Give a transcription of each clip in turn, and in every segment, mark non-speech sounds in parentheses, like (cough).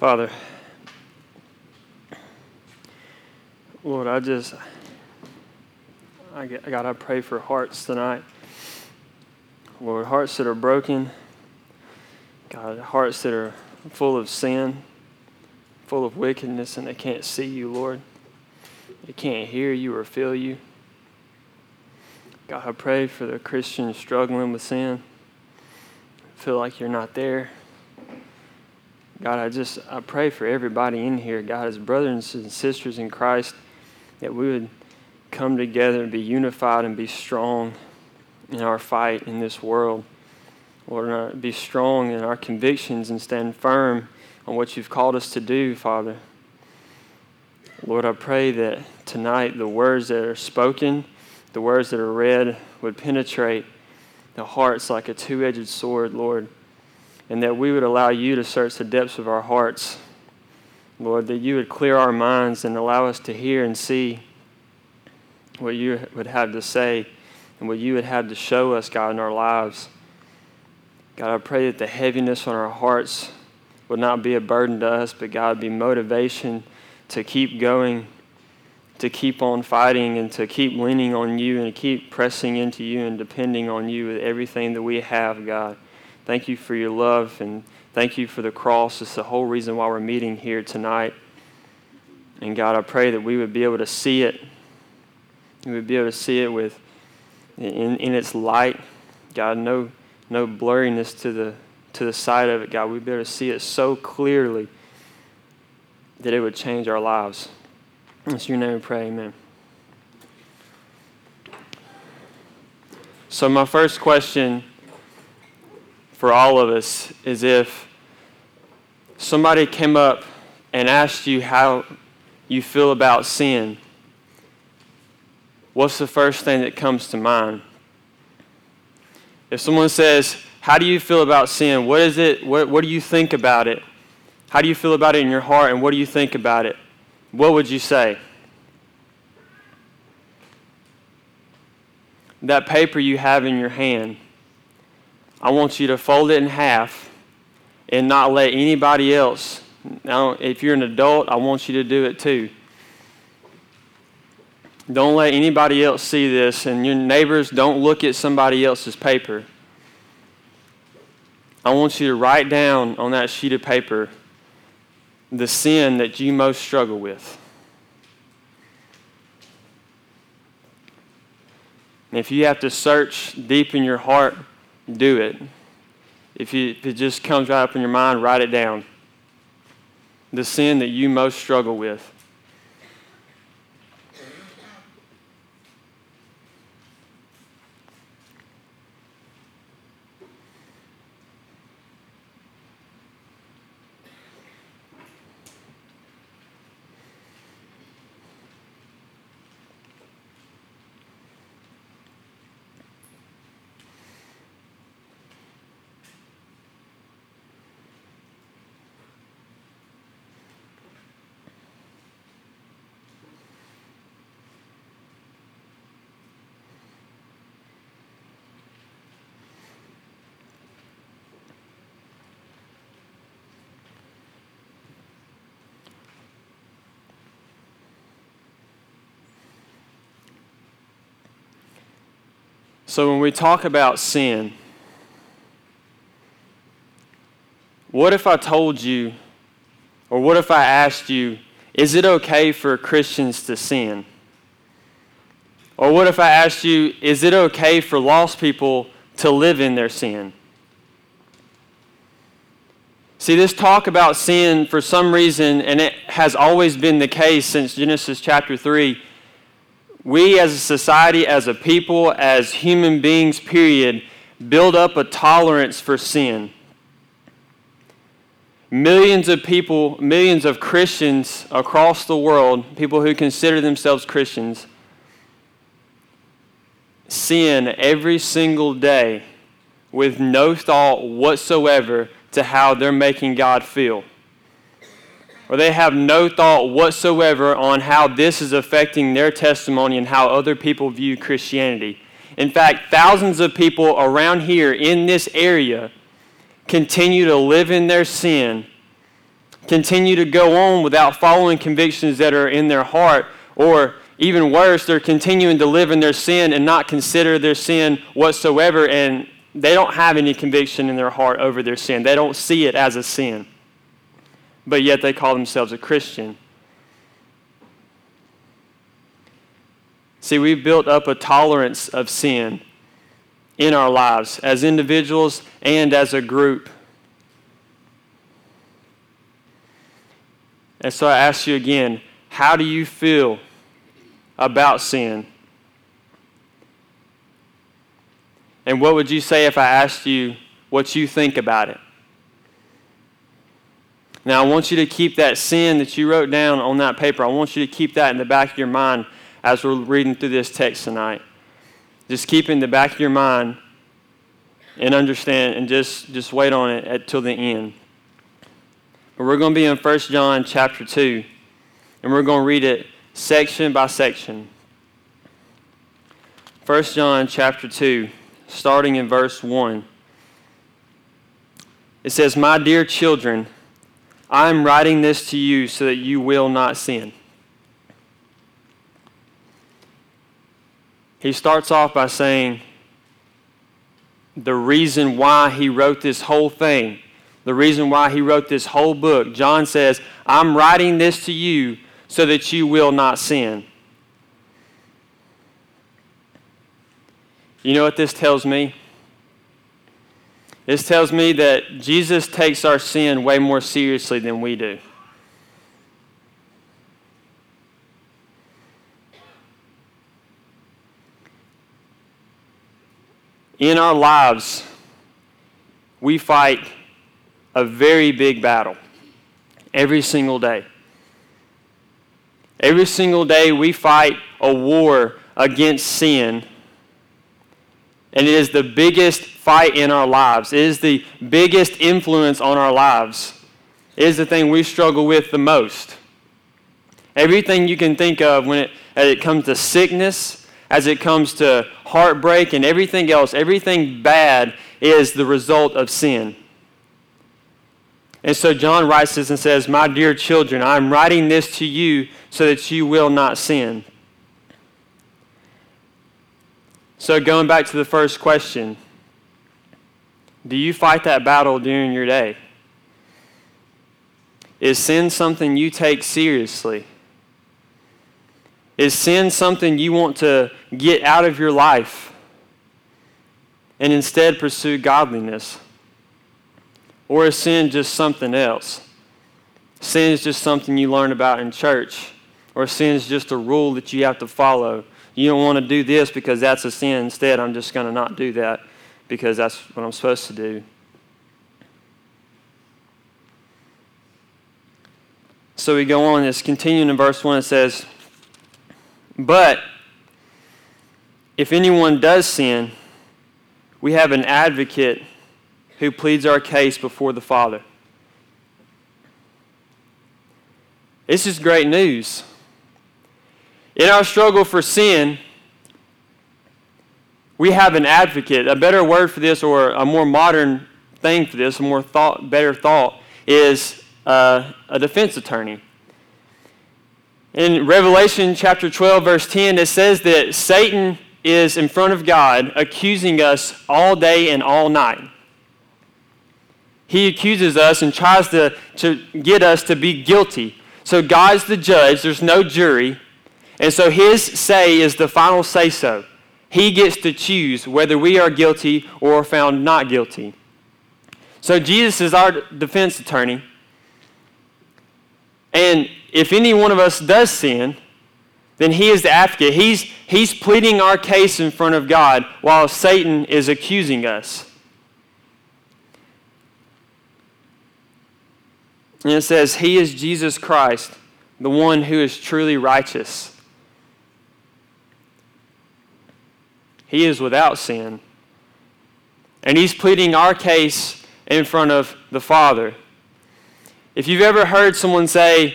Father, Lord, I just, I, God, I pray for hearts tonight. Lord, hearts that are broken, God, hearts that are full of sin, full of wickedness, and they can't see you, Lord. They can't hear you or feel you. God, I pray for the Christians struggling with sin. Feel like you're not there. God, I just I pray for everybody in here, God, as brothers and sisters in Christ, that we would come together and be unified and be strong in our fight in this world. Lord, be strong in our convictions and stand firm on what you've called us to do, Father. Lord, I pray that tonight the words that are spoken, the words that are read, would penetrate the hearts like a two edged sword, Lord and that we would allow you to search the depths of our hearts. Lord, that you would clear our minds and allow us to hear and see what you would have to say and what you would have to show us, God, in our lives. God, I pray that the heaviness on our hearts would not be a burden to us, but God, be motivation to keep going, to keep on fighting, and to keep leaning on you and to keep pressing into you and depending on you with everything that we have, God. Thank you for your love and thank you for the cross. It's the whole reason why we're meeting here tonight. And God, I pray that we would be able to see it. We would be able to see it with in, in its light. God, no no blurriness to the to the side of it, God. We'd be able to see it so clearly that it would change our lives. It's your name we pray, amen. So my first question for all of us is if somebody came up and asked you how you feel about sin, what's the first thing that comes to mind? If someone says, How do you feel about sin? What is it? What, what do you think about it? How do you feel about it in your heart, and what do you think about it? What would you say? That paper you have in your hand I want you to fold it in half and not let anybody else. Now, if you're an adult, I want you to do it too. Don't let anybody else see this, and your neighbors don't look at somebody else's paper. I want you to write down on that sheet of paper the sin that you most struggle with. And if you have to search deep in your heart do it. If, you, if it just comes right up in your mind, write it down. The sin that you most struggle with. So, when we talk about sin, what if I told you, or what if I asked you, is it okay for Christians to sin? Or what if I asked you, is it okay for lost people to live in their sin? See, this talk about sin, for some reason, and it has always been the case since Genesis chapter 3, we as a society, as a people, as human beings, period, build up a tolerance for sin. Millions of people, millions of Christians across the world, people who consider themselves Christians, sin every single day with no thought whatsoever to how they're making God feel or they have no thought whatsoever on how this is affecting their testimony and how other people view Christianity. In fact, thousands of people around here in this area continue to live in their sin continue to go on without following convictions that are in their heart, or even worse, they're continuing to live in their sin and not consider their sin whatsoever, and they don't have any conviction in their heart over their sin. They don't see it as a sin, but yet they call themselves a Christian. See, we've built up a tolerance of sin in our lives as individuals and as a group. And so I ask you again how do you feel about sin? And what would you say if I asked you what you think about it? Now, I want you to keep that sin that you wrote down on that paper, I want you to keep that in the back of your mind as we're reading through this text tonight. Just keep it in the back of your mind and understand and just, just wait on it until the end. But we're going to be in 1 John chapter 2, and we're going to read it section by section. 1 John chapter 2, starting in verse 1. It says, My dear children, I am writing this to you so that you will not sin. He starts off by saying the reason why he wrote this whole thing, the reason why he wrote this whole book. John says, I'm writing this to you so that you will not sin. You know what this tells me? This tells me that Jesus takes our sin way more seriously than we do. In our lives, we fight a very big battle every single day. Every single day, we fight a war against sin. And it is the biggest fight in our lives. It is the biggest influence on our lives. It is the thing we struggle with the most. Everything you can think of when it, as it comes to sickness, as it comes to heartbreak, and everything else, everything bad is the result of sin. And so John writes this and says, My dear children, I'm writing this to you so that you will not sin. So, going back to the first question, do you fight that battle during your day? Is sin something you take seriously? Is sin something you want to get out of your life and instead pursue godliness? Or is sin just something else? Sin is just something you learn about in church, or sin is just a rule that you have to follow. You don't want to do this because that's a sin. Instead, I'm just going to not do that because that's what I'm supposed to do. So we go on, it's continuing in verse 1. It says, But if anyone does sin, we have an advocate who pleads our case before the Father. This is great news. In our struggle for sin, we have an advocate. A better word for this, or a more modern thing for this, a more thought, better thought, is uh, a defense attorney. In Revelation chapter 12, verse 10, it says that Satan is in front of God accusing us all day and all night he accuses us and tries to, to get us to be guilty. So God's the judge, there's no jury. And so his say is the final say so. He gets to choose whether we are guilty or found not guilty. So Jesus is our defense attorney. And if any one of us does sin, then he is the advocate. He's, he's pleading our case in front of God while Satan is accusing us. And it says, He is Jesus Christ, the one who is truly righteous. He is without sin. And He's pleading our case in front of the Father. If you've ever heard someone say,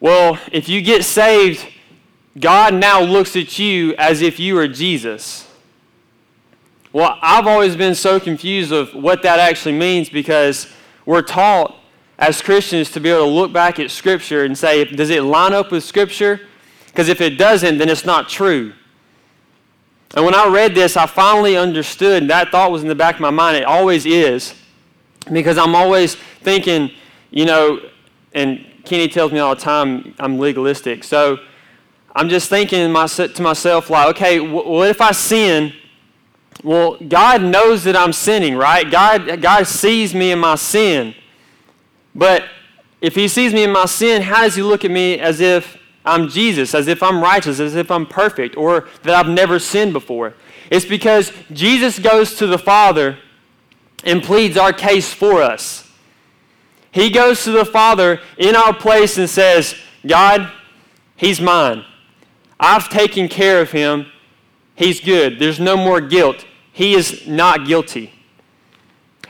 Well, if you get saved, God now looks at you as if you are Jesus. Well, I've always been so confused of what that actually means because we're taught as Christians to be able to look back at Scripture and say, does it line up with Scripture? Because if it doesn't, then it's not true. And when I read this, I finally understood, and that thought was in the back of my mind. It always is. Because I'm always thinking, you know, and Kenny tells me all the time I'm legalistic. So I'm just thinking to myself, like, okay, what if I sin? Well, God knows that I'm sinning, right? God, God sees me in my sin. But if He sees me in my sin, how does He look at me as if I'm Jesus, as if I'm righteous, as if I'm perfect, or that I've never sinned before? It's because Jesus goes to the Father and pleads our case for us. He goes to the Father in our place and says, God, He's mine. I've taken care of him. He's good. There's no more guilt. He is not guilty.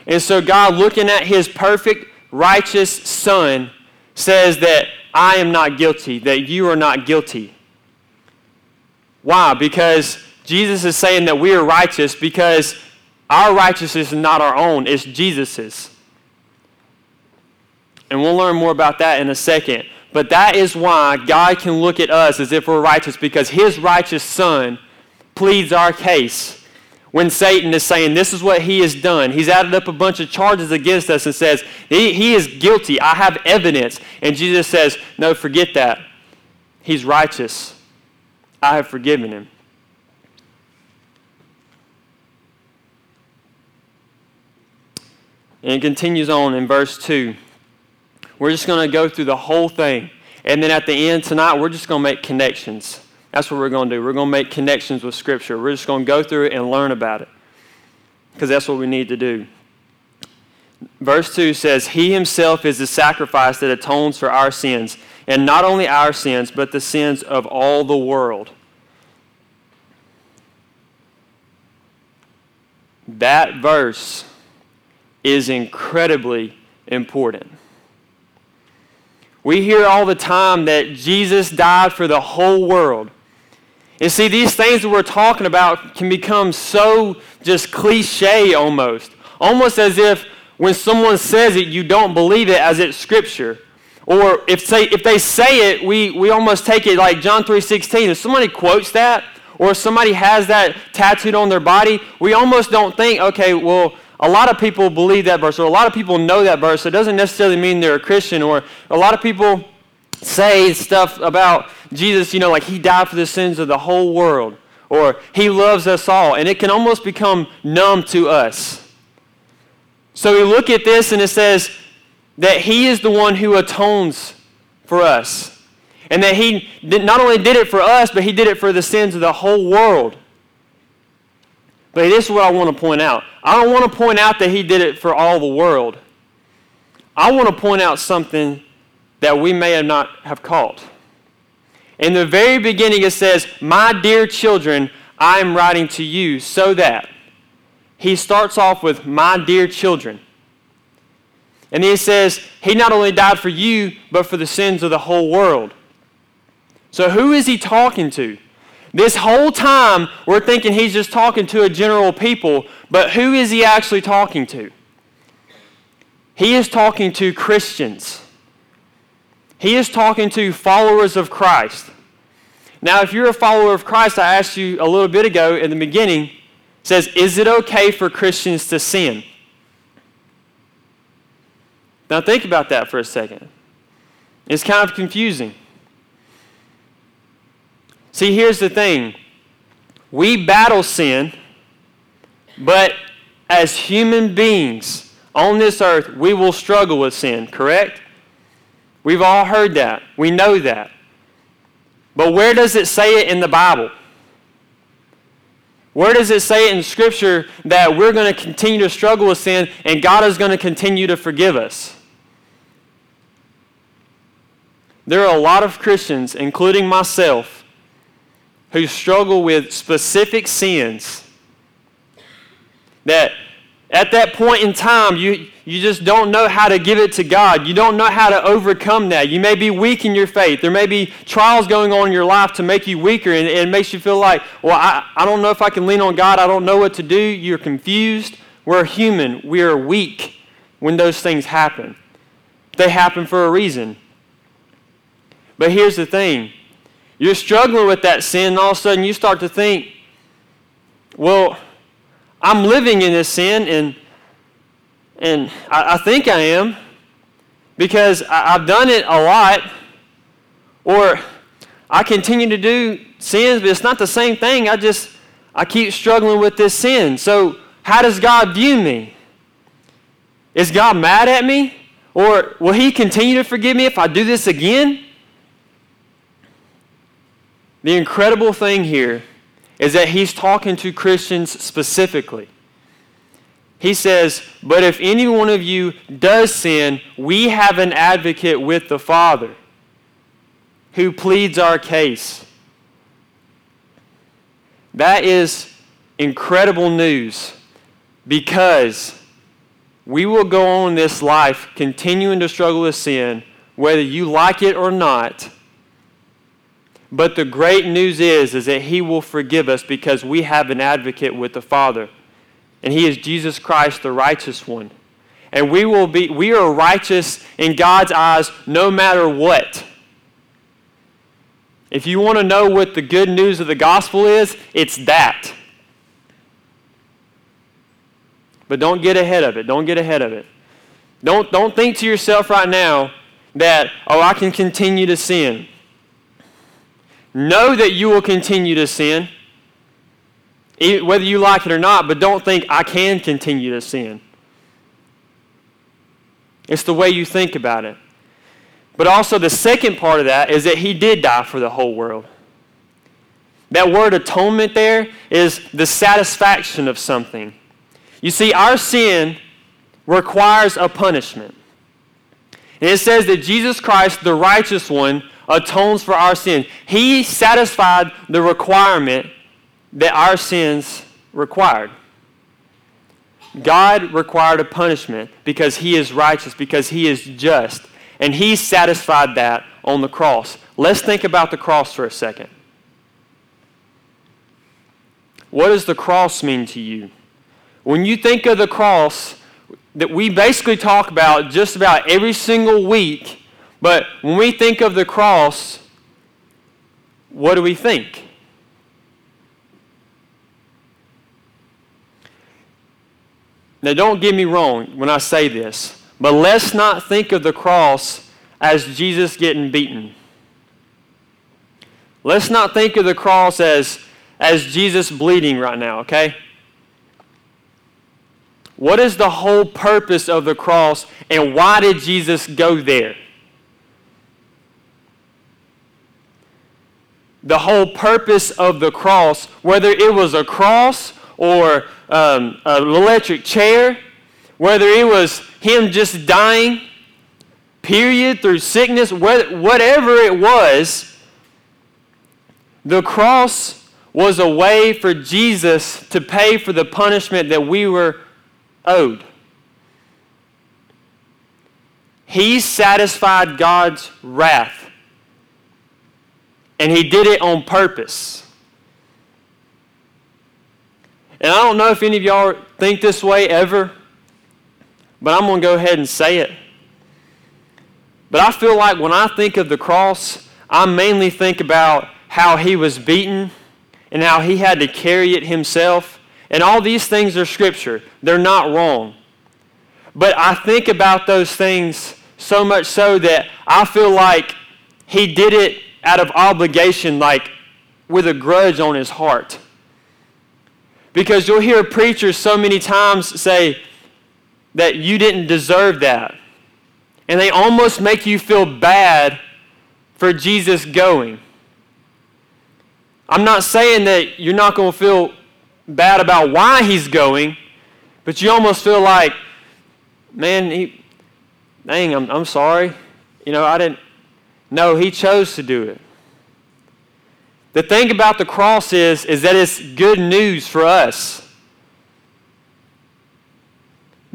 And so, God, looking at his perfect, righteous Son, says that I am not guilty, that you are not guilty. Why? Because Jesus is saying that we are righteous because our righteousness is not our own, it's Jesus's. And we'll learn more about that in a second. But that is why God can look at us as if we're righteous because his righteous son pleads our case when Satan is saying, This is what he has done. He's added up a bunch of charges against us and says, He, he is guilty. I have evidence. And Jesus says, No, forget that. He's righteous. I have forgiven him. And it continues on in verse 2. We're just going to go through the whole thing. And then at the end tonight, we're just going to make connections. That's what we're going to do. We're going to make connections with Scripture. We're just going to go through it and learn about it because that's what we need to do. Verse 2 says, He Himself is the sacrifice that atones for our sins, and not only our sins, but the sins of all the world. That verse is incredibly important. We hear all the time that Jesus died for the whole world. And see, these things that we're talking about can become so just cliche almost. Almost as if when someone says it, you don't believe it as it's scripture. Or if, say, if they say it, we, we almost take it like John 3.16. If somebody quotes that, or if somebody has that tattooed on their body, we almost don't think, okay, well, a lot of people believe that verse, or a lot of people know that verse. So It doesn't necessarily mean they're a Christian, or a lot of people say stuff about Jesus, you know, like he died for the sins of the whole world, or he loves us all, and it can almost become numb to us. So we look at this and it says that he is the one who atones for us. And that he not only did it for us, but he did it for the sins of the whole world. But this is what I want to point out. I don't want to point out that he did it for all the world. I want to point out something that we may have not have caught. In the very beginning, it says, My dear children, I am writing to you so that. He starts off with, My dear children. And then he says, He not only died for you, but for the sins of the whole world. So who is he talking to? This whole time, we're thinking he's just talking to a general people, but who is he actually talking to? He is talking to Christians. He is talking to followers of Christ. Now, if you're a follower of Christ, I asked you a little bit ago in the beginning, says, Is it okay for Christians to sin? Now, think about that for a second. It's kind of confusing. See, here's the thing we battle sin, but as human beings on this earth, we will struggle with sin, correct? We've all heard that. We know that. But where does it say it in the Bible? Where does it say it in Scripture that we're going to continue to struggle with sin and God is going to continue to forgive us? There are a lot of Christians, including myself, who struggle with specific sins that at that point in time, you, you just don't know how to give it to God. You don't know how to overcome that. You may be weak in your faith. There may be trials going on in your life to make you weaker, and, and it makes you feel like, well, I, I don't know if I can lean on God. I don't know what to do. You're confused. We're human. We are weak when those things happen. They happen for a reason. But here's the thing you're struggling with that sin, and all of a sudden you start to think, well, I'm living in this sin, and, and I, I think I am because I, I've done it a lot. Or I continue to do sins, but it's not the same thing. I just, I keep struggling with this sin. So, how does God view me? Is God mad at me? Or will He continue to forgive me if I do this again? The incredible thing here is that He's talking to Christians specifically. He says, But if any one of you does sin, we have an advocate with the Father who pleads our case. That is incredible news because we will go on this life continuing to struggle with sin, whether you like it or not. But the great news is, is that He will forgive us because we have an advocate with the Father. And He is Jesus Christ, the righteous one. And we will be, we are righteous in God's eyes no matter what. If you want to know what the good news of the gospel is, it's that. But don't get ahead of it. Don't get ahead of it. Don't, don't think to yourself right now that, oh, I can continue to sin. Know that you will continue to sin, whether you like it or not, but don't think, I can continue to sin. It's the way you think about it. But also, the second part of that is that he did die for the whole world. That word atonement there is the satisfaction of something. You see, our sin requires a punishment. And it says that Jesus Christ, the righteous one, atones for our sins. He satisfied the requirement that our sins required. God required a punishment because he is righteous, because he is just. And he satisfied that on the cross. Let's think about the cross for a second. What does the cross mean to you? When you think of the cross, that we basically talk about just about every single week, but when we think of the cross, what do we think? Now, don't get me wrong when I say this. But let's not think of the cross as Jesus getting beaten. Let's not think of the cross as, as Jesus bleeding right now, okay? What is the whole purpose of the cross and why did Jesus go there? The whole purpose of the cross, whether it was a cross or um, an electric chair, whether it was him just dying, period, through sickness, whatever it was, the cross was a way for Jesus to pay for the punishment that we were owed. He satisfied God's wrath. And he did it on purpose. And I don't know if any of y'all think this way ever but I'm going to go ahead and say it. But I feel like when I think of the cross, I mainly think about how he was beaten and how he had to carry it himself. And all these things are scripture, they're not wrong. But I think about those things so much so that I feel like he did it out of obligation, like with a grudge on his heart. Because you'll hear preachers so many times say, that you didn't deserve that. And they almost make you feel bad for Jesus going. I'm not saying that you're not going to feel bad about why he's going, but you almost feel like, man, he, dang, I'm, I'm sorry. You know, I didn't. No, he chose to do it. The thing about the cross is, is that it's good news for us.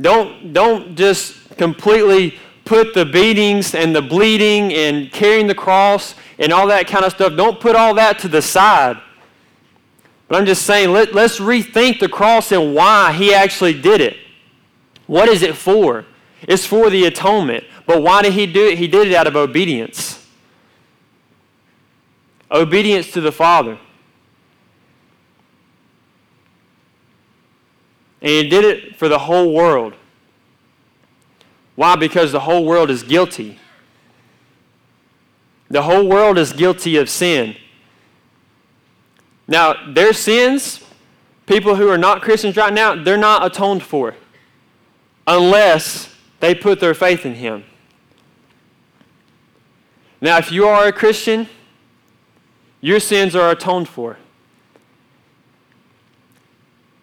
Don't, don't just completely put the beatings and the bleeding and carrying the cross and all that kind of stuff. Don't put all that to the side. But I'm just saying, let, let's rethink the cross and why he actually did it. What is it for? It's for the atonement. But why did he do it? He did it out of obedience. Obedience to the Father. And he did it for the whole world. Why? Because the whole world is guilty. The whole world is guilty of sin. Now, their sins, people who are not Christians right now, they're not atoned for unless they put their faith in Him. Now, if you are a Christian, your sins are atoned for.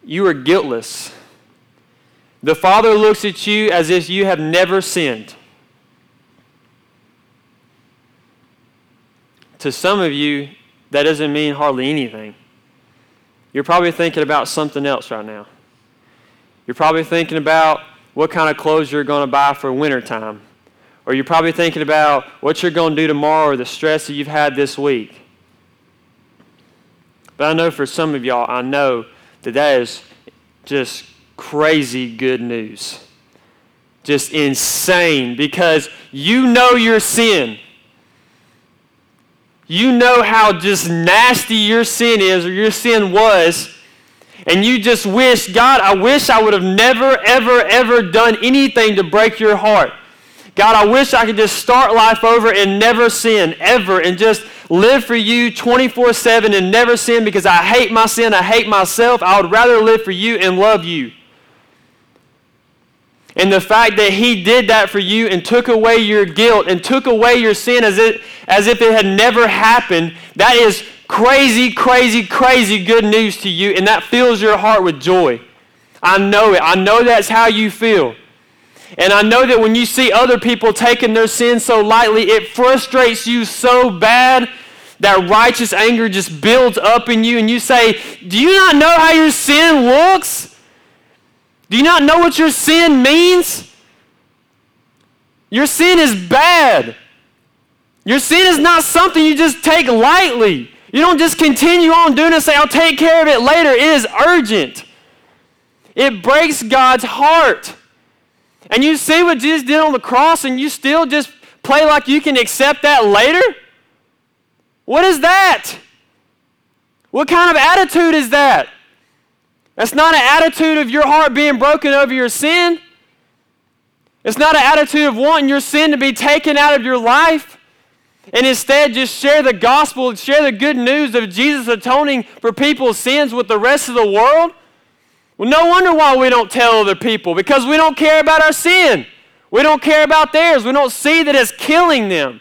You are guiltless. The Father looks at you as if you have never sinned. To some of you, that doesn't mean hardly anything. You're probably thinking about something else right now. You're probably thinking about what kind of clothes you're going to buy for wintertime. Or you're probably thinking about what you're going to do tomorrow or the stress that you've had this week. But I know for some of y'all, I know that that is just crazy good news. Just insane because you know your sin. You know how just nasty your sin is or your sin was. And you just wish, God, I wish I would have never, ever, ever done anything to break your heart. God, I wish I could just start life over and never sin, ever, and just live for you 24 7 and never sin because I hate my sin, I hate myself. I would rather live for you and love you. And the fact that He did that for you and took away your guilt and took away your sin as, it, as if it had never happened, that is crazy, crazy, crazy good news to you. And that fills your heart with joy. I know it. I know that's how you feel. And I know that when you see other people taking their sin so lightly, it frustrates you so bad that righteous anger just builds up in you. And you say, Do you not know how your sin looks? Do you not know what your sin means? Your sin is bad. Your sin is not something you just take lightly. You don't just continue on doing it and say, I'll take care of it later. It is urgent. It breaks God's heart. And you see what Jesus did on the cross, and you still just play like you can accept that later? What is that? What kind of attitude is that? That's not an attitude of your heart being broken over your sin. It's not an attitude of wanting your sin to be taken out of your life. And instead, just share the gospel, share the good news of Jesus atoning for people's sins with the rest of the world. Well, no wonder why we don't tell other people because we don't care about our sin. We don't care about theirs. We don't see that it's killing them.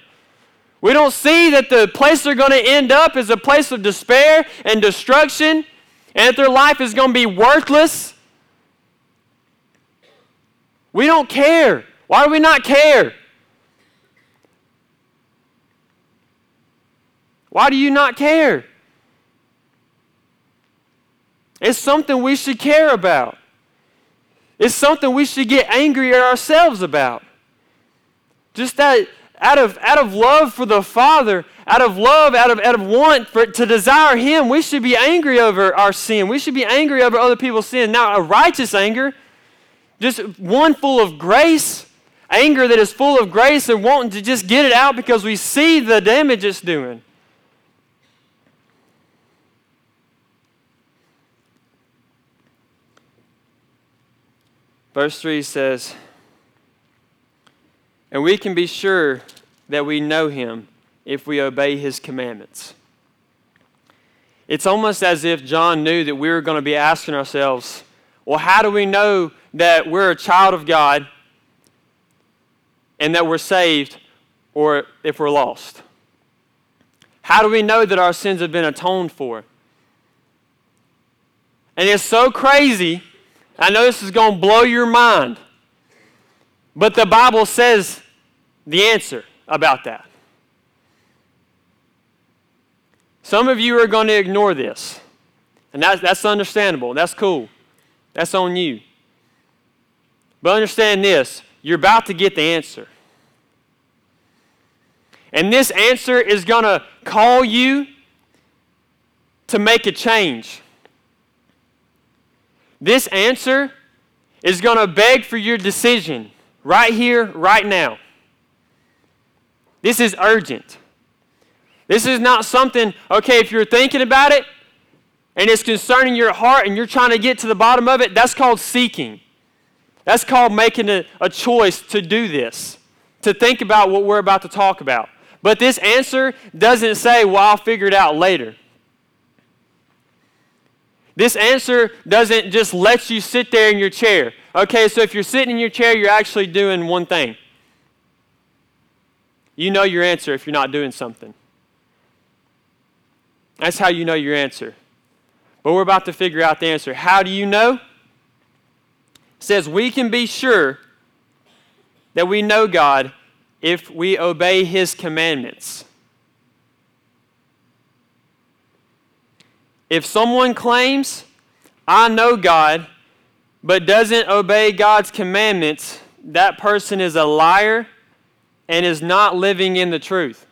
We don't see that the place they're going to end up is a place of despair and destruction and that their life is going to be worthless. We don't care. Why do we not care? Why do you not care? It's something we should care about. It's something we should get angry at ourselves about. Just that out of, out of love for the Father, out of love, out of, out of want for, to desire Him, we should be angry over our sin. We should be angry over other people's sin. Now, a righteous anger, just one full of grace, anger that is full of grace and wanting to just get it out because we see the damage it's doing. Verse 3 says, and we can be sure that we know him if we obey his commandments. It's almost as if John knew that we were going to be asking ourselves, well, how do we know that we're a child of God and that we're saved or if we're lost? How do we know that our sins have been atoned for? And it's so crazy. I know this is going to blow your mind. But the Bible says the answer about that. Some of you are going to ignore this. And that's, that's understandable. That's cool. That's on you. But understand this you're about to get the answer. And this answer is going to call you to make a change. This answer is going to beg for your decision right here, right now. This is urgent. This is not something, okay, if you're thinking about it and it's concerning your heart and you're trying to get to the bottom of it, that's called seeking. That's called making a, a choice to do this, to think about what we're about to talk about. But this answer doesn't say, well, I'll figure it out later. This answer doesn't just let you sit there in your chair. Okay, so if you're sitting in your chair, you're actually doing one thing. You know your answer if you're not doing something. That's how you know your answer. But we're about to figure out the answer. How do you know? says we can be sure that we know God if we obey His commandments. If someone claims, I know God, but doesn't obey God's commandments, that person is a liar and is not living in the truth.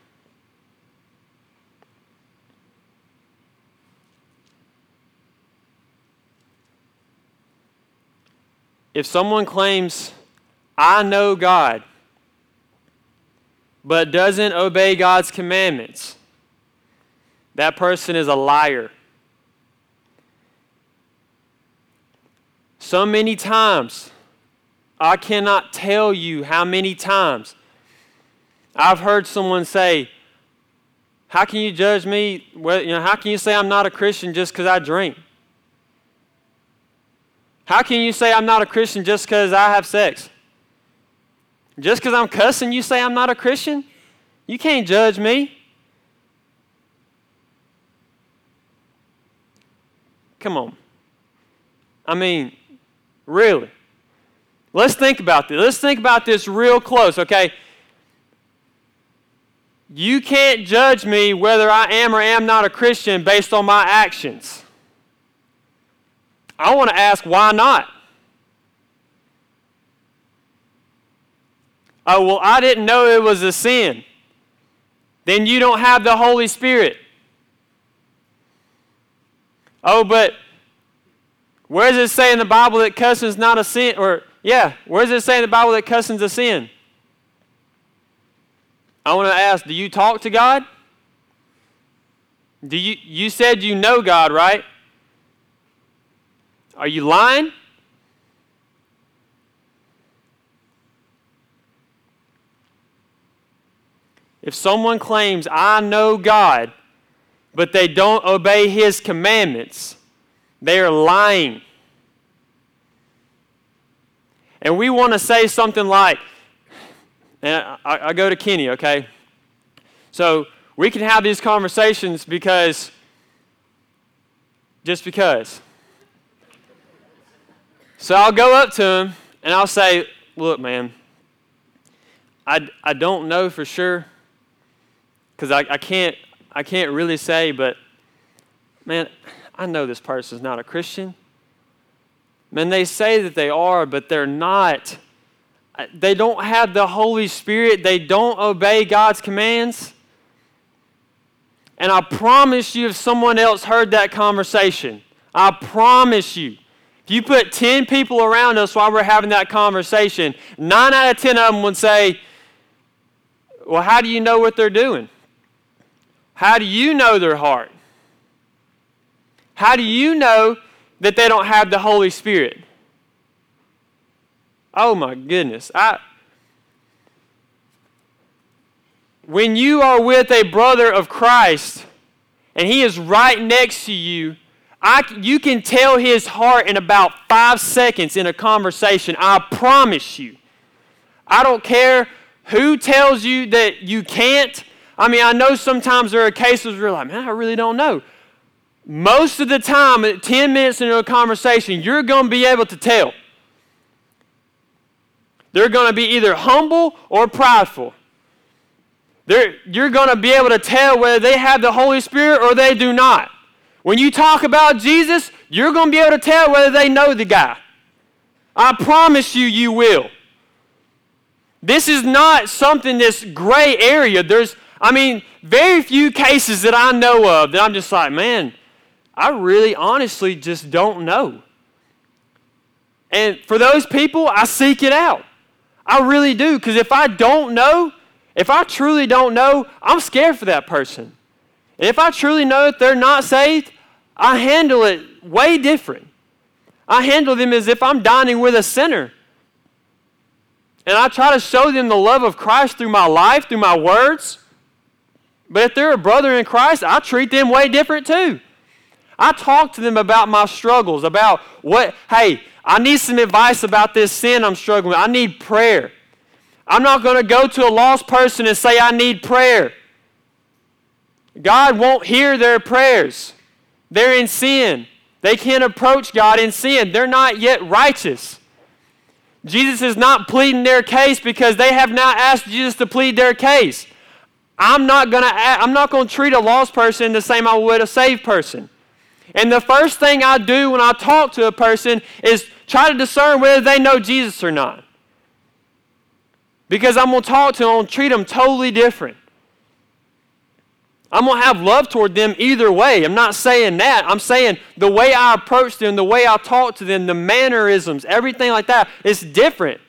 if someone claims, I know God, but doesn't obey God's commandments, that person is a liar. So many times, I cannot tell you how many times I've heard someone say, How can you judge me? You know, how can you say I'm not a Christian just because I drink? How can you say I'm not a Christian just because I have sex? Just because I'm cussing, you say I'm not a Christian? You can't judge me. Come on. I mean, really. Let's think about this. Let's think about this real close, okay? You can't judge me whether I am or am not a Christian based on my actions. I want to ask why not? Oh, well, I didn't know it was a sin. Then you don't have the Holy Spirit. Oh, but where does it say in the Bible that cussing is not a sin? Or, yeah, where does it say in the Bible that cussing is a sin? I want to ask, do you talk to God? Do you, you said you know God, right? Are you lying? If someone claims, I know God, but they don't obey His commandments, they are lying. And we want to say something like, and I, I, go to Kenny, okay? So we can have these conversations because, just because. So I'll go up to him and I'll say, Look, man, I, I don't know for sure because I, I, can't, I can't really say, but man, I know this person's not a Christian. Man, they say that they are, but they're not. Uh, they don't have the Holy Spirit, they don't obey God's commands. And I promise you, if someone else heard that conversation, I promise you, if you put 10 people around us while we're having that conversation, 9 out of 10 of them would say, Well, how do you know what they're doing? How do you know their heart? How do you know that they don't have the Holy Spirit? Oh my goodness. I when you are with a brother of Christ and he is right next to you, I, you can tell his heart in about five seconds in a conversation. I promise you. I don't care who tells you that you can't. I mean, I know sometimes there are cases where you're like, man, I really don't know. Most of the time, 10 minutes into a conversation, you're going to be able to tell. They're going to be either humble or prideful. They're, you're going to be able to tell whether they have the Holy Spirit or they do not. When you talk about Jesus, you're going to be able to tell whether they know the guy. I promise you, you will. This is not something that's gray area. There's, I mean, very few cases that I know of that I'm just like, man, I really honestly just don't know. And for those people, I seek it out. I really do. Because if I don't know, if I truly don't know, I'm scared for that person. And if I truly know that they're not saved, I handle it way different. I handle them as if I'm dining with a sinner. And I try to show them the love of Christ through my life, through my words. But if they're a brother in Christ, I treat them way different too. I talk to them about my struggles, about what, hey, I need some advice about this sin I'm struggling with. I need prayer. I'm not going to go to a lost person and say, I need prayer. God won't hear their prayers. They're in sin. They can't approach God in sin. They're not yet righteous. Jesus is not pleading their case because they have not asked Jesus to plead their case. I'm not going to I'm not going to treat a lost person the same I would a saved person. And the first thing I do when I talk to a person is try to discern whether they know Jesus or not. Because I'm going to talk to them, to treat them totally different. I'm going to have love toward them either way. I'm not saying that. I'm saying the way I approach them, the way I talk to them, the mannerisms, everything like that is different.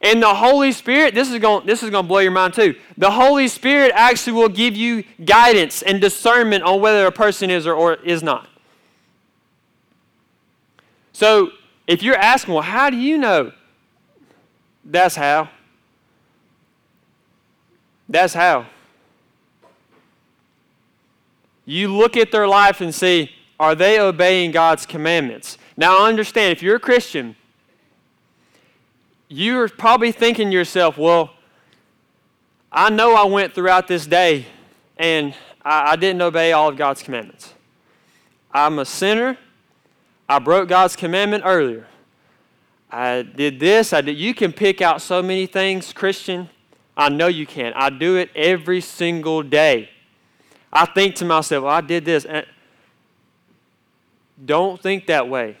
And the Holy Spirit, this is going this is going to blow your mind too. The Holy Spirit actually will give you guidance and discernment on whether a person is or, or is not. So, if you're asking, well, how do you know? That's how. That's how. You look at their life and see, are they obeying God's commandments? Now, understand, if you're a Christian, you're probably thinking to yourself, well, I know I went throughout this day and I, I didn't obey all of God's commandments. I'm a sinner. I broke God's commandment earlier. I did this. I did. You can pick out so many things, Christian. I know you can. I do it every single day. I think to myself, well, I did this. Don't think that way.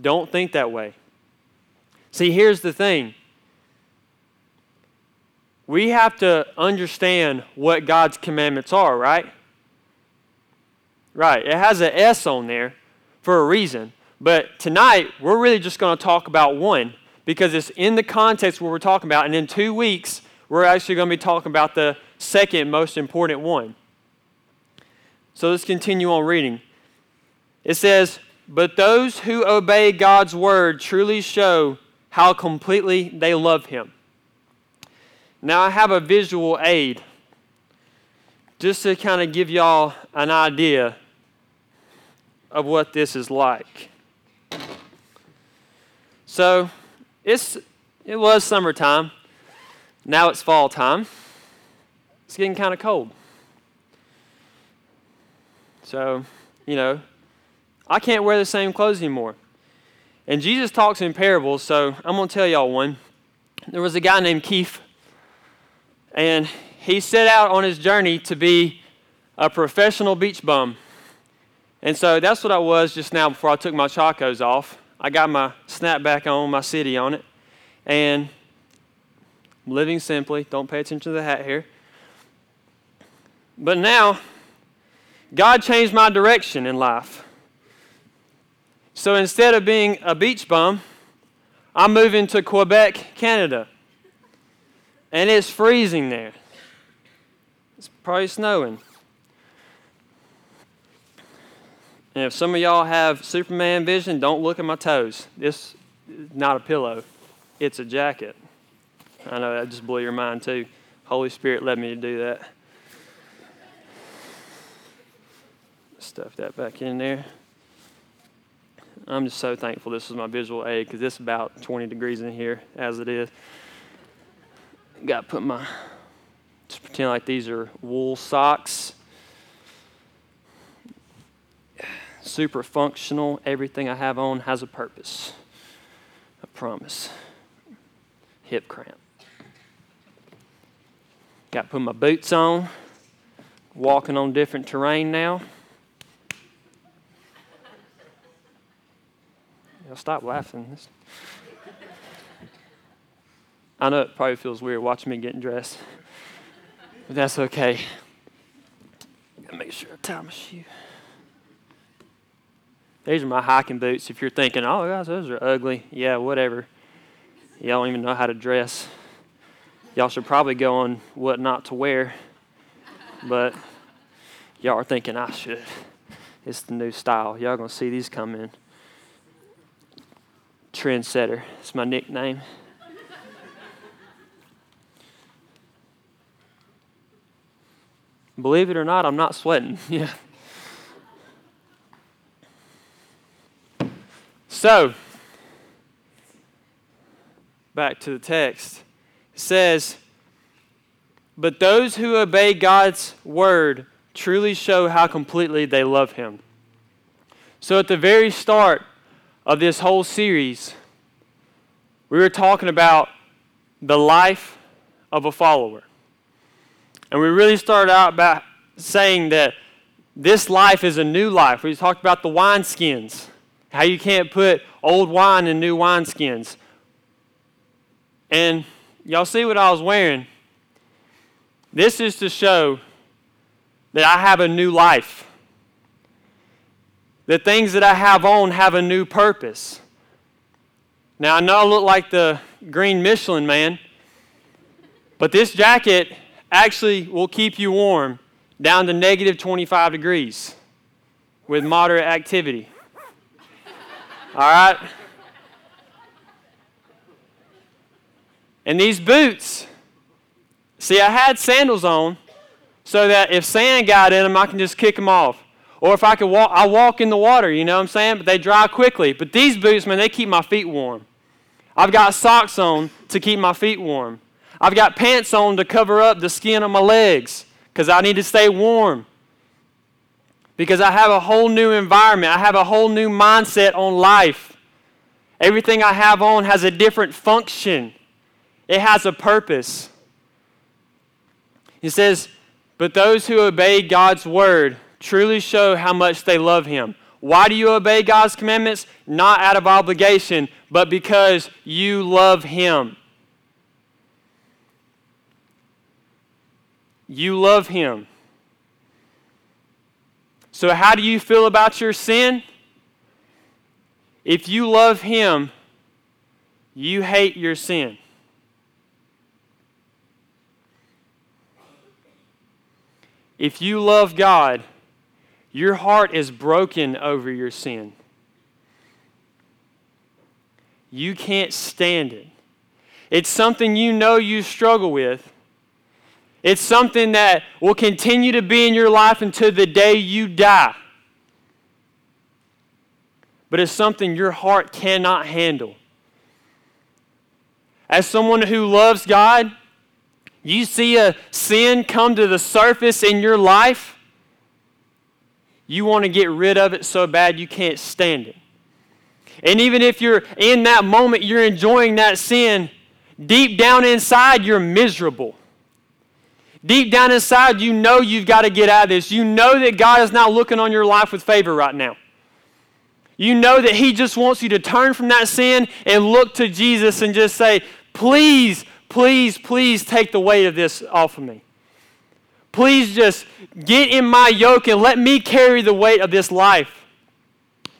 Don't think that way. See, here's the thing we have to understand what God's commandments are, right? Right. It has an S on there for a reason. But tonight, we're really just going to talk about one because it's in the context where we're talking about. And in two weeks, we're actually going to be talking about the second most important one. So let's continue on reading. It says, But those who obey God's word truly show how completely they love Him. Now, I have a visual aid just to kind of give y'all an idea of what this is like. So, it's, it was summertime. Now it's fall time. It's getting kind of cold. So, you know, I can't wear the same clothes anymore. And Jesus talks in parables, so I'm going to tell y'all one. There was a guy named Keith, and he set out on his journey to be a professional beach bum. And so that's what I was just now before I took my chacos off. I got my snapback on, my city on it, and living simply. Don't pay attention to the hat here. But now, God changed my direction in life. So instead of being a beach bum, I'm moving to Quebec, Canada. And it's freezing there. It's probably snowing. And if some of y'all have Superman vision, don't look at my toes. This is not a pillow, it's a jacket. I know that just blew your mind too. Holy Spirit led me to do that. Stuff that back in there. I'm just so thankful this is my visual aid because it's about 20 degrees in here as it is. Got to put my, just pretend like these are wool socks. Super functional. Everything I have on has a purpose. I promise. Hip cramp. Got to put my boots on. Walking on different terrain now. Y'all stop laughing. I know it probably feels weird watching me getting dressed, but that's okay. Gotta make sure I tie my shoe. These are my hiking boots. If you're thinking, oh, guys, those are ugly. Yeah, whatever. Y'all don't even know how to dress. Y'all should probably go on what not to wear. But y'all are thinking, I should. It's the new style. Y'all to see these come in. Trendsetter. It's my nickname. Believe it or not, I'm not sweating. (laughs) yeah. So, back to the text. It says, But those who obey God's word truly show how completely they love Him. So, at the very start of this whole series, we were talking about the life of a follower. And we really started out by saying that this life is a new life. We talked about the wineskins, how you can't put old wine in new wineskins. And y'all see what I was wearing? This is to show that I have a new life. The things that I have on have a new purpose. Now, I know I look like the green Michelin man, but this jacket actually will keep you warm down to negative 25 degrees with moderate activity. All right? And these boots, see, I had sandals on so that if sand got in them, I can just kick them off. Or if I could walk, I walk in the water, you know what I'm saying? But they dry quickly. But these boots, man, they keep my feet warm. I've got socks on to keep my feet warm. I've got pants on to cover up the skin of my legs because I need to stay warm. Because I have a whole new environment, I have a whole new mindset on life. Everything I have on has a different function, it has a purpose. He says, But those who obey God's word truly show how much they love Him. Why do you obey God's commandments? Not out of obligation, but because you love Him. You love Him. So, how do you feel about your sin? If you love Him, you hate your sin. If you love God, your heart is broken over your sin. You can't stand it. It's something you know you struggle with, it's something that will continue to be in your life until the day you die. But it's something your heart cannot handle. As someone who loves God, you see a sin come to the surface in your life, you want to get rid of it so bad you can't stand it. And even if you're in that moment, you're enjoying that sin, deep down inside, you're miserable. Deep down inside, you know you've got to get out of this. You know that God is not looking on your life with favor right now. You know that He just wants you to turn from that sin and look to Jesus and just say, Please, please, please take the weight of this off of me. Please just get in my yoke and let me carry the weight of this life.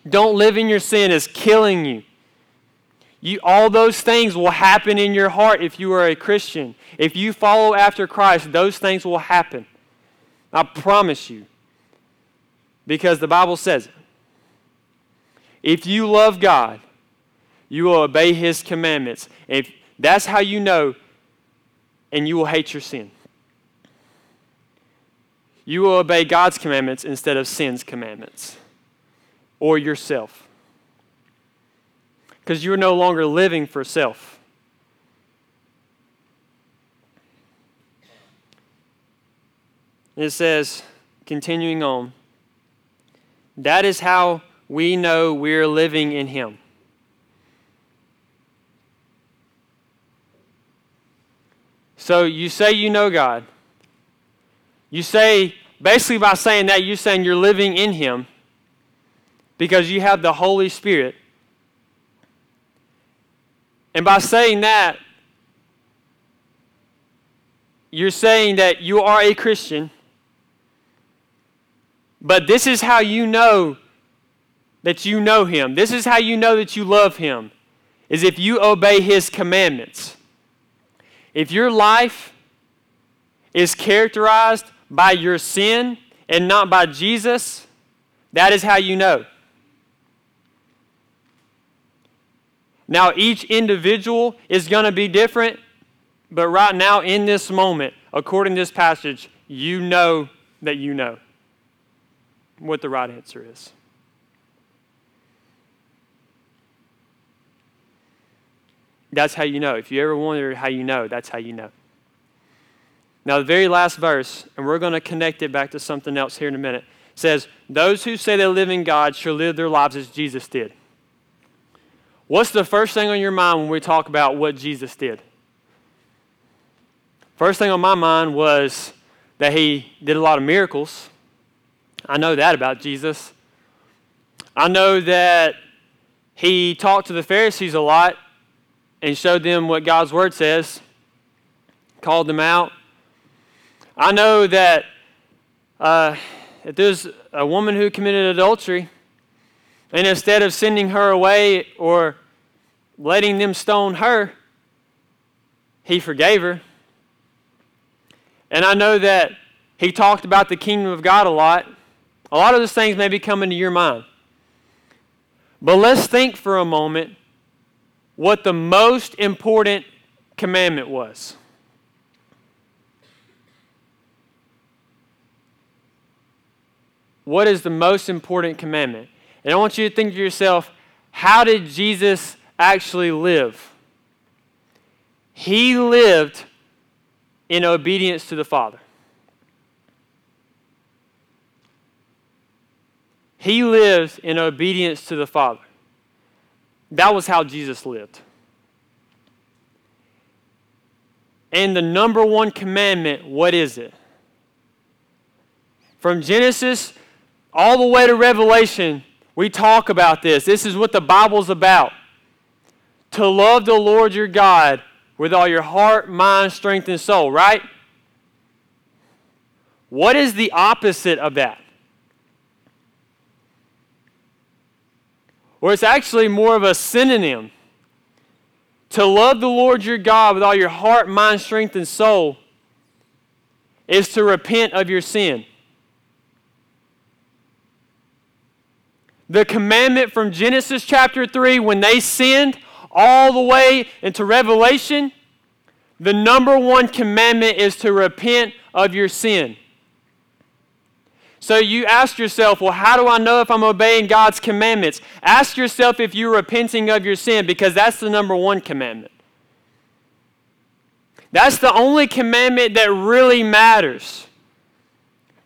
Don't live in your sin, it's killing you. You, all those things will happen in your heart if you are a Christian. If you follow after Christ, those things will happen. I promise you. Because the Bible says it. If you love God, you will obey His commandments. If that's how you know, and you will hate your sin. You will obey God's commandments instead of sin's commandments or yourself because you're no longer living for self. It says, continuing on, that is how we know we're living in Him. So you say you know God. You say, basically, by saying that, you're saying you're living in Him because you have the Holy Spirit and by saying that, you're saying that you are a Christian, but this is how you know that you know him. This is how you know that you love him is if you obey his commandments. If your life is characterized by your sin and not by Jesus, that is how you know. Now, each individual is going to be different, but right now, in this moment, according to this passage, you know that you know what the right answer is. That's how you know. If you ever wonder how you know, that's how you know. Now, the very last verse, and we're going to connect it back to something else here in a minute, says, Those who say they live in God shall live their lives as Jesus did. What's the first thing on your mind when we talk about what Jesus did? First thing on my mind was that he did a lot of miracles. I know that about Jesus. I know that he talked to the Pharisees a lot and showed them what God's word says, called them out. I know that uh, if there's a woman who committed adultery, and instead of sending her away or letting them stone her, he forgave her. And I know that he talked about the kingdom of God a lot. A lot of those things may be coming to your mind. But let's think for a moment what the most important commandment was. What is the most important commandment? And I want you to think to yourself, how did Jesus actually live? He lived in obedience to the Father. He lived in obedience to the Father. That was how Jesus lived. And the number one commandment, what is it? From Genesis all the way to Revelation, we talk about this. This is what the Bible's about. To love the Lord your God with all your heart, mind, strength, and soul, right? What is the opposite of that? or it's actually more of a synonym. To love the Lord your God with all your heart, mind, strength, and soul is to repent of your sin. The commandment from Genesis chapter 3, when they sinned, all the way into Revelation, the number one commandment is to repent of your sin. So you ask yourself, well, how do I know if I'm obeying God's commandments? Ask yourself if you're repenting of your sin because that's the number one commandment. That's the only commandment that really matters.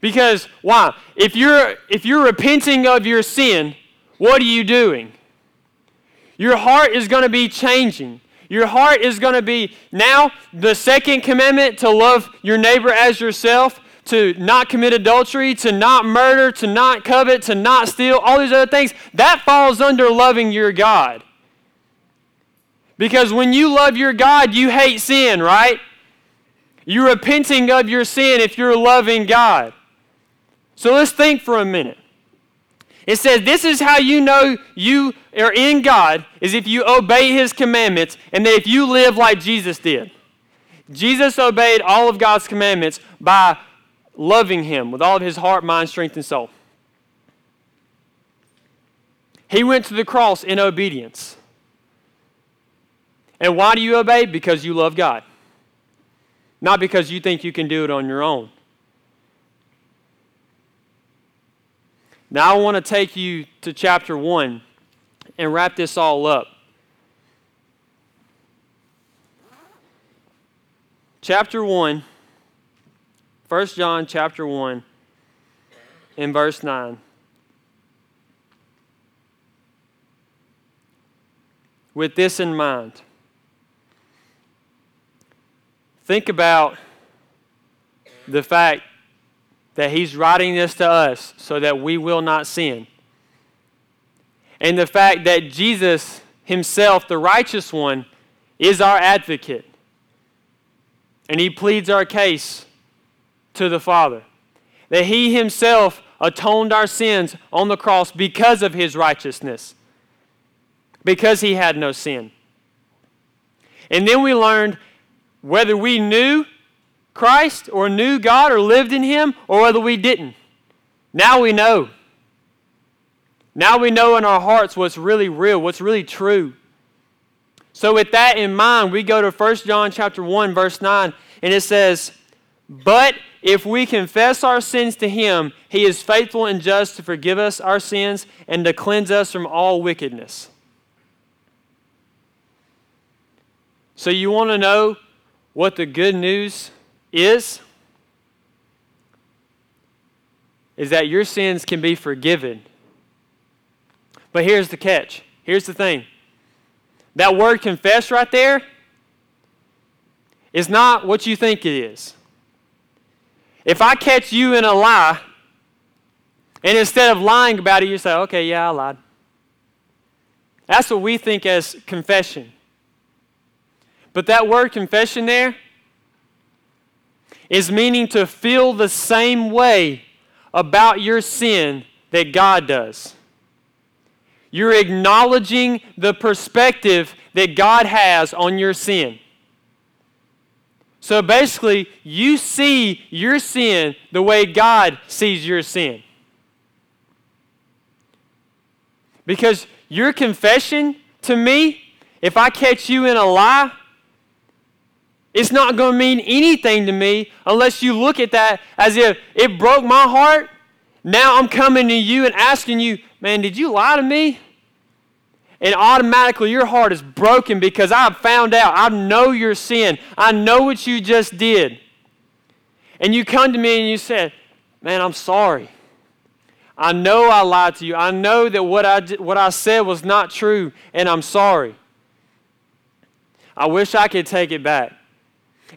Because why? If you're if you're repenting of your sin, what are you doing? Your heart is going to be changing. Your heart is going to be now the second commandment to love your neighbor as yourself to not commit adultery, to not murder, to not covet, to not steal, all these other things, that falls under loving your God. Because when you love your God, you hate sin, right? You're repenting of your sin if you're loving God. So let's think for a minute. It says, This is how you know you are in God, is if you obey His commandments, and that if you live like Jesus did. Jesus obeyed all of God's commandments by loving Him with all of his heart, mind, strength, and soul. He went to the cross in obedience. And why do you obey? Because you love God. Not because you think you can do it on your own. Now, I want to take you to chapter 1 and wrap this all up. Chapter 1 1 John chapter 1 in verse 9. With this in mind, think about the fact that he's writing this to us so that we will not sin. And the fact that Jesus himself, the righteous one, is our advocate. And he pleads our case to the Father. That he himself atoned our sins on the cross because of his righteousness, because he had no sin. And then we learned whether we knew Christ or knew God or lived in him or whether we didn't. Now we know. Now we know in our hearts what's really real, what's really true. So with that in mind, we go to 1 John chapter 1 verse 9 and it says, "But if we confess our sins to him, he is faithful and just to forgive us our sins and to cleanse us from all wickedness." So you want to know what the good news is? Is that your sins can be forgiven. But here's the catch. Here's the thing. That word confess right there is not what you think it is. If I catch you in a lie, and instead of lying about it, you say, okay, yeah, I lied. That's what we think as confession. But that word confession there is meaning to feel the same way about your sin that God does. You're acknowledging the perspective that God has on your sin. So basically, you see your sin the way God sees your sin. Because your confession to me, if I catch you in a lie, it's not going to mean anything to me unless you look at that as if it broke my heart. Now I'm coming to you and asking you, man, did you lie to me? and automatically your heart is broken because I've found out. I know your sin. I know what you just did. And you come to me and you say, Man, I'm sorry. I know I lied to you. I know that what I, what I said was not true, and I'm sorry. I wish I could take it back.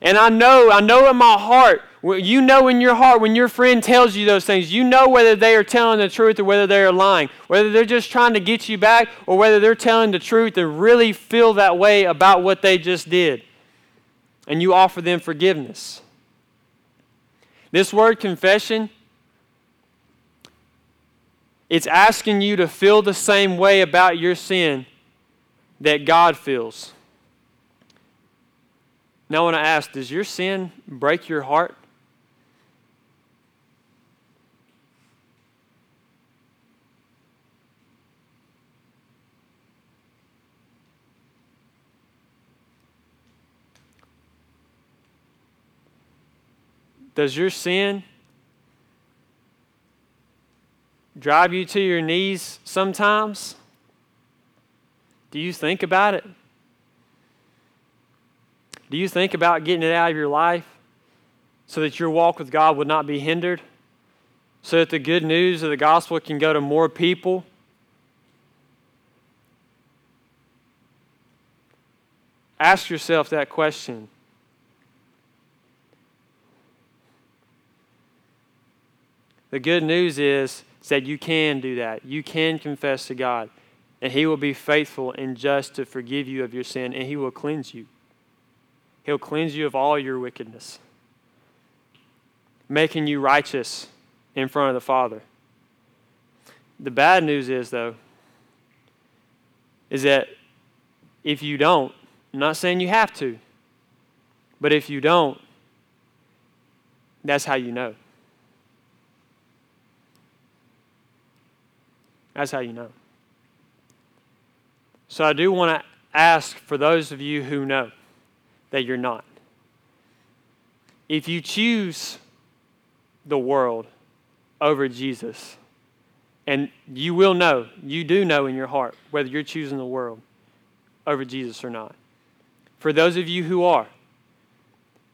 And I know, I know in my heart, you know in your heart when your friend tells you those things, you know whether they are telling the truth or whether they are lying, whether they're just trying to get you back or whether they're telling the truth and really feel that way about what they just did. And you offer them forgiveness. This word confession, it's asking you to feel the same way about your sin that God feels. Now, I want to ask Does your sin break your heart? Does your sin drive you to your knees sometimes? Do you think about it? Do you think about getting it out of your life so that your walk with God would not be hindered? So that the good news of the gospel can go to more people? Ask yourself that question. The good news is, is that you can do that. You can confess to God, and He will be faithful and just to forgive you of your sin, and He will cleanse you. He'll cleanse you of all your wickedness, making you righteous in front of the Father. The bad news is, though, is that if you don't, I'm not saying you have to, but if you don't, that's how you know. That's how you know. So I do want to ask for those of you who know that you're not. If you choose the world over Jesus, and you will know, you do know in your heart whether you're choosing the world over Jesus or not. For those of you who are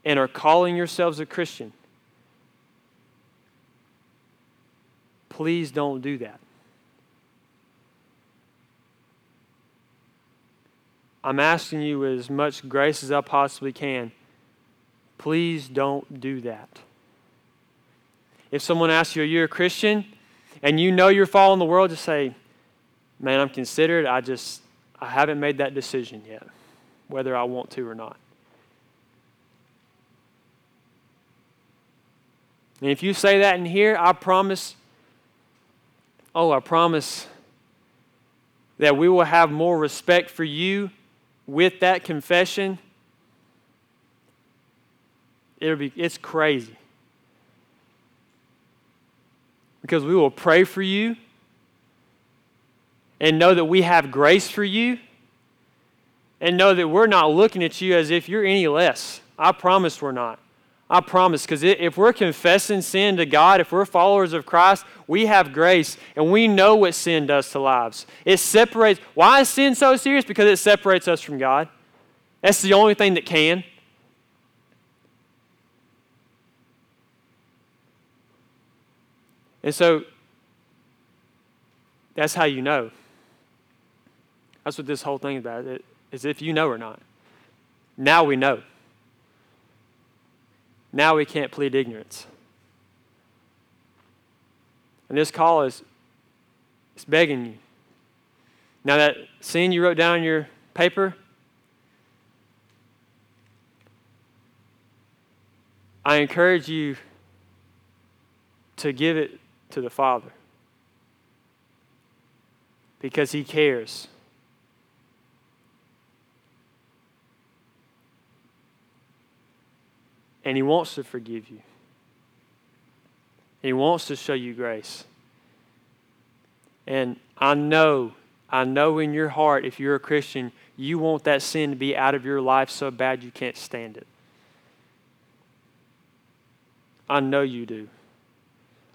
and are calling yourselves a Christian, please don't do that. I'm asking you as much grace as I possibly can. Please don't do that. If someone asks you, Are you a Christian? and you know you're following the world, just say, Man, I'm considered. I just, I haven't made that decision yet, whether I want to or not. And if you say that in here, I promise Oh, I promise that we will have more respect for you with that confession. It'll be it's crazy. Because we will pray for you and know that we have grace for you and know that we're not looking at you as if you're any less. I promise we're not. I promise, because if we're confessing sin to God, if we're followers of Christ, we have grace and we know what sin does to lives. It separates. Why is sin so serious? Because it separates us from God. That's the only thing that can. And so, that's how you know. That's what this whole thing is about, is if you know or not. Now we know. Now we can't plead ignorance. And this call is it's begging you. Now that scene you wrote down your paper, I encourage you to give it to the Father because He cares. And He wants to forgive you. He wants to show you grace. And I know, I know in your heart, if you're a Christian, you want that sin to be out of your life so bad you can't stand it. I know you do.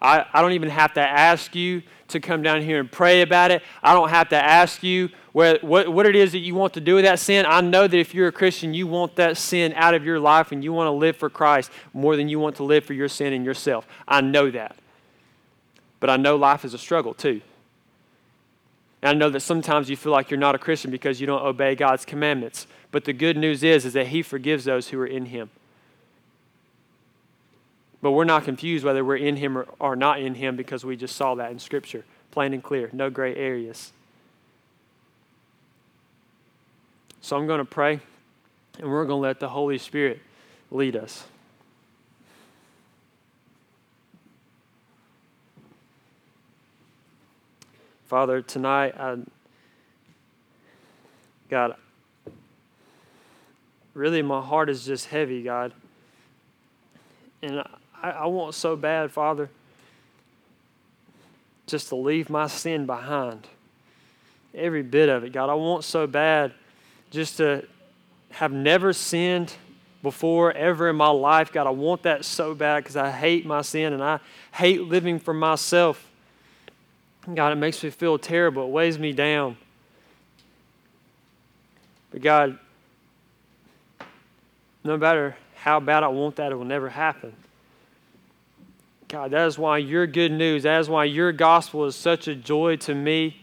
I, I don't even have to ask you to come down here and pray about it. I don't have to ask you where, what, what it is that you want to do with that sin. I know that if you're a Christian, you want that sin out of your life and you want to live for Christ more than you want to live for your sin and yourself. I know that. But I know life is a struggle too. And I know that sometimes you feel like you're not a Christian because you don't obey God's commandments. But the good news is, is that He forgives those who are in Him. But we're not confused whether we're in Him or, not in Him because we just saw that in Scripture, plain and clear, no gray areas. So I'm going to pray, and we're going to let the Holy Spirit lead us. Father, tonight, I, God, really my heart is just heavy, God. And I, I want so bad, Father, just to leave my sin behind. Every bit of it, God. I want so bad just to have never sinned before ever in my life. God, I want that so bad because I hate my sin and I hate living for myself. God, it makes me feel terrible. It weighs me down. But God, no matter how bad I want that, it will never happen. God, that is why your good news, that is why your gospel is such a joy to me.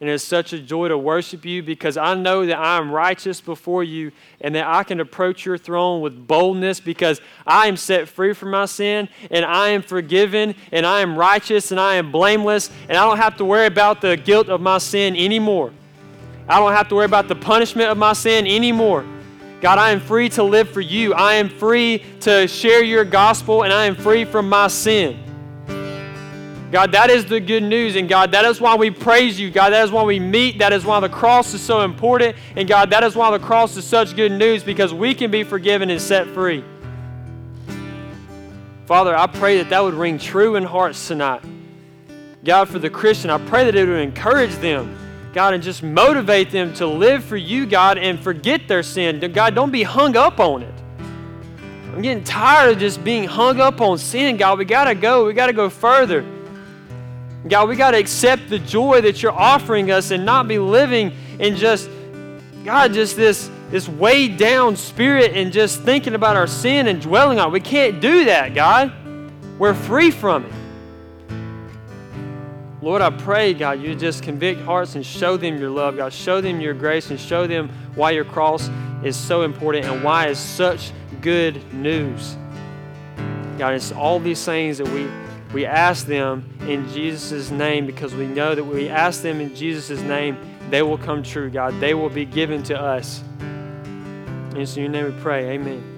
And it's such a joy to worship you because I know that I am righteous before you and that I can approach your throne with boldness because I am set free from my sin and I am forgiven and I am righteous and I am blameless and I don't have to worry about the guilt of my sin anymore. I don't have to worry about the punishment of my sin anymore. God, I am free to live for you. I am free to share your gospel, and I am free from my sin. God, that is the good news. And God, that is why we praise you. God, that is why we meet. That is why the cross is so important. And God, that is why the cross is such good news because we can be forgiven and set free. Father, I pray that that would ring true in hearts tonight. God, for the Christian, I pray that it would encourage them God, and just motivate them to live for you, God, and forget their sin. God, don't be hung up on it. I'm getting tired of just being hung up on sin, God. We got to go. We got to go further. God, we got to accept the joy that you're offering us and not be living in just, God, just this, this weighed down spirit and just thinking about our sin and dwelling on it. We can't do that, God. We're free from it. Lord, I pray, God, you just convict hearts and show them your love, God. Show them your grace and show them why your cross is so important and why it's such good news. God, it's all these things that we, we ask them in Jesus' name because we know that we ask them in Jesus' name, they will come true, God. They will be given to us. In your name we pray. Amen.